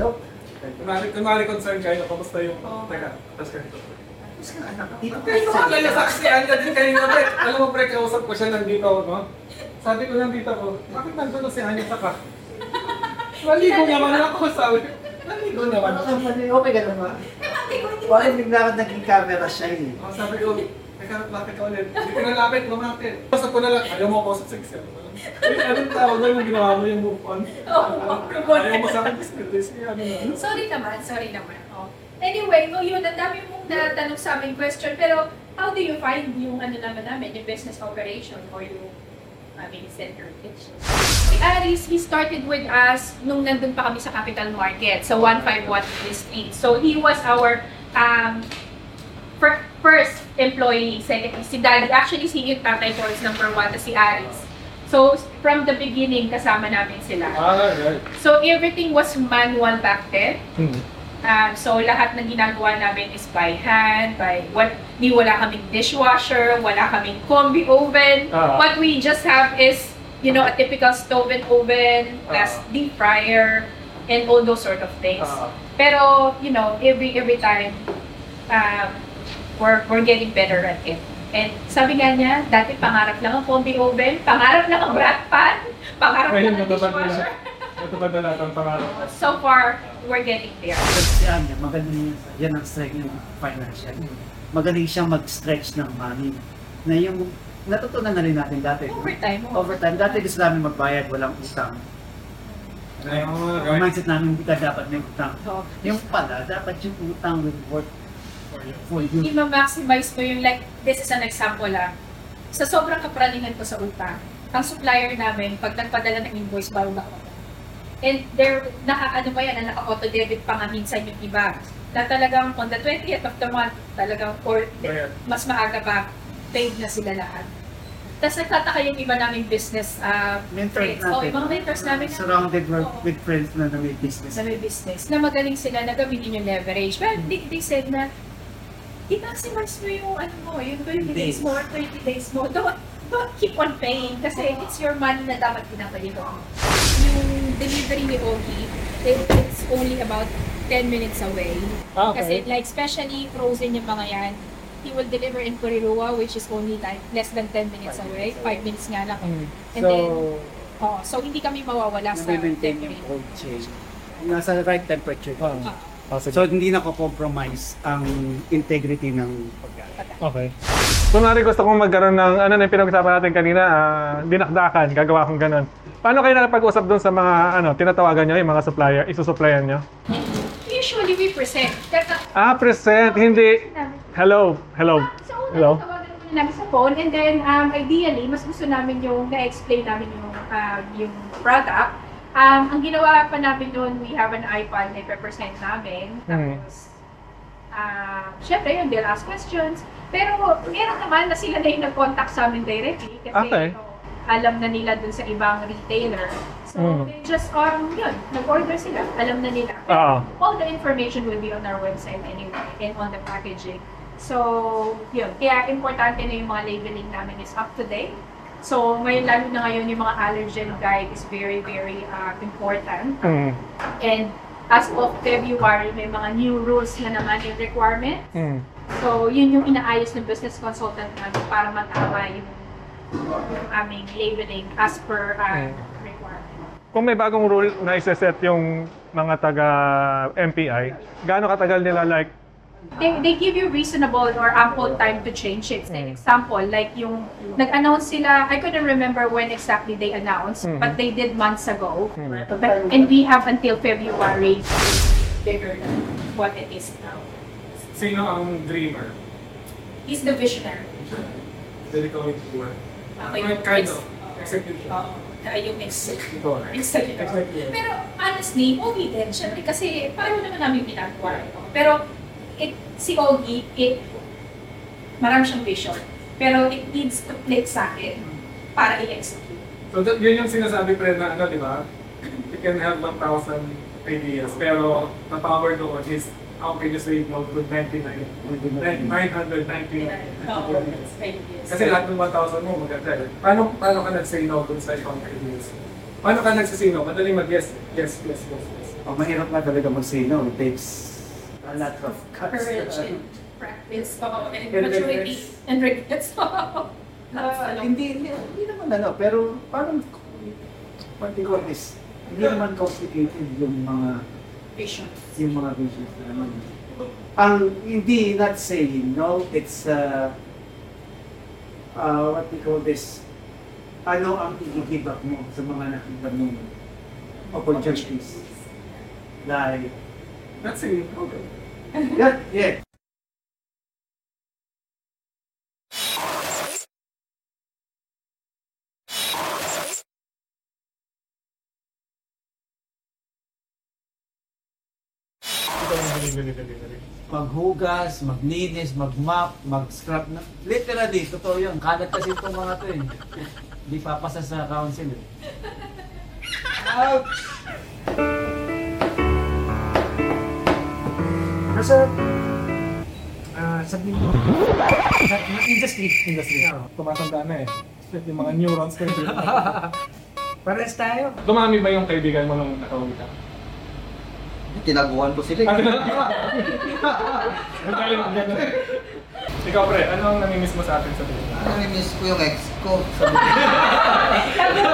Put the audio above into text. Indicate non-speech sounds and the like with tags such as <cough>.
Hello? Kunwari, kunwari concern kayo, kamusta yung... Oo. Teka, tapos ganito. Tapos ka anak. Dito Kayo ka lalasak si Anya din kanina, pre. Alam mo, pre, kausap ko siya nandito ako, no? Sabi ko nandito ako, bakit nandito si Anya sa ka? Maligo naman ako, sabi. Maligo naman. Okay ka naman. Bakit bigla ka naging camera shy eh? Oh, sabi ko, teka, lapit ka ulit. Hindi ko nalapit, lumapit. Basta ko na lang, ayaw mo ako sa sex. Uy, anong tawag na yung ginawa mo yung move on? <laughs> Ayaw mo sa akin, discreet. Ano na? Sorry naman, sorry naman. Oh. Anyway, no, yun, ang dami mong natanong sa aming question, pero how do you find yung ano naman namin, yung business operation or yung aming center kitchen? Si Aris, he started with us nung nandun pa kami sa Capital Market, sa 151 Street. So he was our um, fir- first employee, second, si Daddy. Actually, si yung tatay ko is number one, si Aris. So, from the beginning, kasama namin sila. Ah, right. So, everything was manual back then. Hmm. Um, so, lahat ng ginagawa namin is by hand, by, what, di wala kaming dishwasher, wala kaming combi oven. Ah. What we just have is, you know, a typical stove and oven, plus Ah. deep fryer, and all those sort of things. Ah. Pero, you know, every every time, um, we're, we're getting better at it. And sabi nga niya, dati pangarap lang ang combi oven, pangarap lang ang rack pan, pangarap Ngayon, lang ang na dishwasher. Natupad na lahat ang pangarap. <laughs> So far, we're getting there. Si Anya, magaling yan ang strength ng financial. Magaling siyang mag-stretch ng money. Na yung natutunan na rin natin dati. Overtime. oh. Overtime. Dati gusto namin magbayad, walang utang. Ah, Ang right. mindset namin, hindi ka dapat may utang. So, Yung pala, dapat yung utang will work for you. For you. i-maximize mo yung like, this is an example ah. Sa sobrang kapraningan ko sa utang, ang supplier namin, pag nagpadala ng invoice, bago na ako. And there, naka, ano ba yan, na naka-auto-debit pa nga minsan yung iba. Na talagang on the 20th of the month, talagang or mas maaga pa, paid na sila lahat. Tapos nagtataka yung iba naming business uh, Mentors friends. Oh, natin. yung mga mentors namin na- Surrounded with, Oo. with friends na na may business. sa may business na magaling sila na gamitin yung leverage. Well, they, they said na i-maximize mo yung ano mo, yung 20 days mo or 30 days mo. Don't, don't keep on paying kasi it's your money na dapat pinapali mo. Yung delivery ni Ogie, it, it's only about 10 minutes away. Ah, Kasi like especially frozen yung mga yan, he will deliver in Purirua which is only like less than 10 minutes away. 5 minutes nga lang. Hmm. And then, oh, so hindi kami mawawala sa yung delivery. cold chain. Nasa right temperature. Ah. So hindi na compromise ang integrity ng pagkain. Okay. Kunwari gusto kong magkaroon ng, ano na yung pinag-usapan natin kanina, ah, dinakdakan, gagawa kong ganun. Paano kayo nakapag-usap doon sa mga, ano, tinatawagan nyo, yung mga supplier, isusuplayan nyo? Usually we present. Ah, present, hindi, hello, hello, sa una, hello. tawagan muna namin sa phone and then um, ideally, mas gusto namin yung na-explain namin yung, um, yung product. Um, ang ginawa pa namin noon, we have an iPad na ipapresent namin. Hmm. Tapos, uh, syempre yun, they'll ask questions. Pero meron naman na sila na yung nag-contact sa amin directly kasi Okay. you know, alam na nila dun sa ibang retailer. So, Hmm. they just, um, yun, nag-order sila. Alam na nila. Oo. all the information will be on our website anyway and on the packaging. So, yun. Kaya importante na yung mga labeling namin is up to date. So, ngayon lalo na ngayon yung mga allergen guide is very, very uh, important. Hmm. And as of February, may mga new rules na naman yung requirement. Hmm. So, yun yung inaayos ng business consultant namin para matama yung, yung aming labeling as per uh, Mm. requirement. Kung may bagong rule na isa-set yung mga taga MPI, gaano katagal nila like, they, they give you reasonable or ample time to change it. Mm. example, like yung nag-announce sila, I couldn't remember when exactly they announced, Mhm. but they did months ago. Mhm. But, and we have until February bigger than what it is now. sino ang dreamer? He's the visionary. It go into work? Okay, Kind of. Executive. Uh, yung executive. Executive. Pero honestly, Ogie din. Siyempre kasi pareho naman namin ginagawa ito. Pero it, si Ogie, it, marami siyang vision. Pero it needs to click sa akin para i-execute. So that, yun yung sinasabi pre na ano, di ba? You can have 1,000 ideas, pero the power doon is how can you say no to 99? 999 Oo, ideas. Kasi lahat ng 1,000 mo maganda. Paano, paano ka nag-say no dun sa ibang ideas? Paano ka nag-say no? Madaling mag-yes, yes, yes, yes, yes. Oh, mahirap na talaga mag-say no. It takes a lot of guts. Courage and practice oh, and And maturity regrets. and regrets. <laughs> That's Ah, ano. hindi, hindi, hindi naman ano, pero parang, what do you call this? Hindi naman complicated yung mga, Visions. yung mga visions na ano. Ang hindi not saying no, it's, uh, uh, what do you call this? Ano ang i-give up mo sa mga nakita mong opportunities? Like, That's it. Okay. Yeah, yeah. Maghugas, maglinis, mag-mop, mag-scrub na. Literally, totoo yun. Kalat kasi itong mga to eh. Hindi papasa sa council eh. Ouch! Nasa, ah, sabihin mo, sa industry, industry. Tumatanda na eh. Yung mga neurons ko. <laughs> Pares tayo. Dumami ba yung kaibigan mo nung nakauwi ka? Tinaguan ko sila. Ang galing, ang galing. Ikaw pre, ano ang namimiss mo sa atin sa Pilipinas? Namimiss ko yung ex ko. Sabi <laughs> Baby,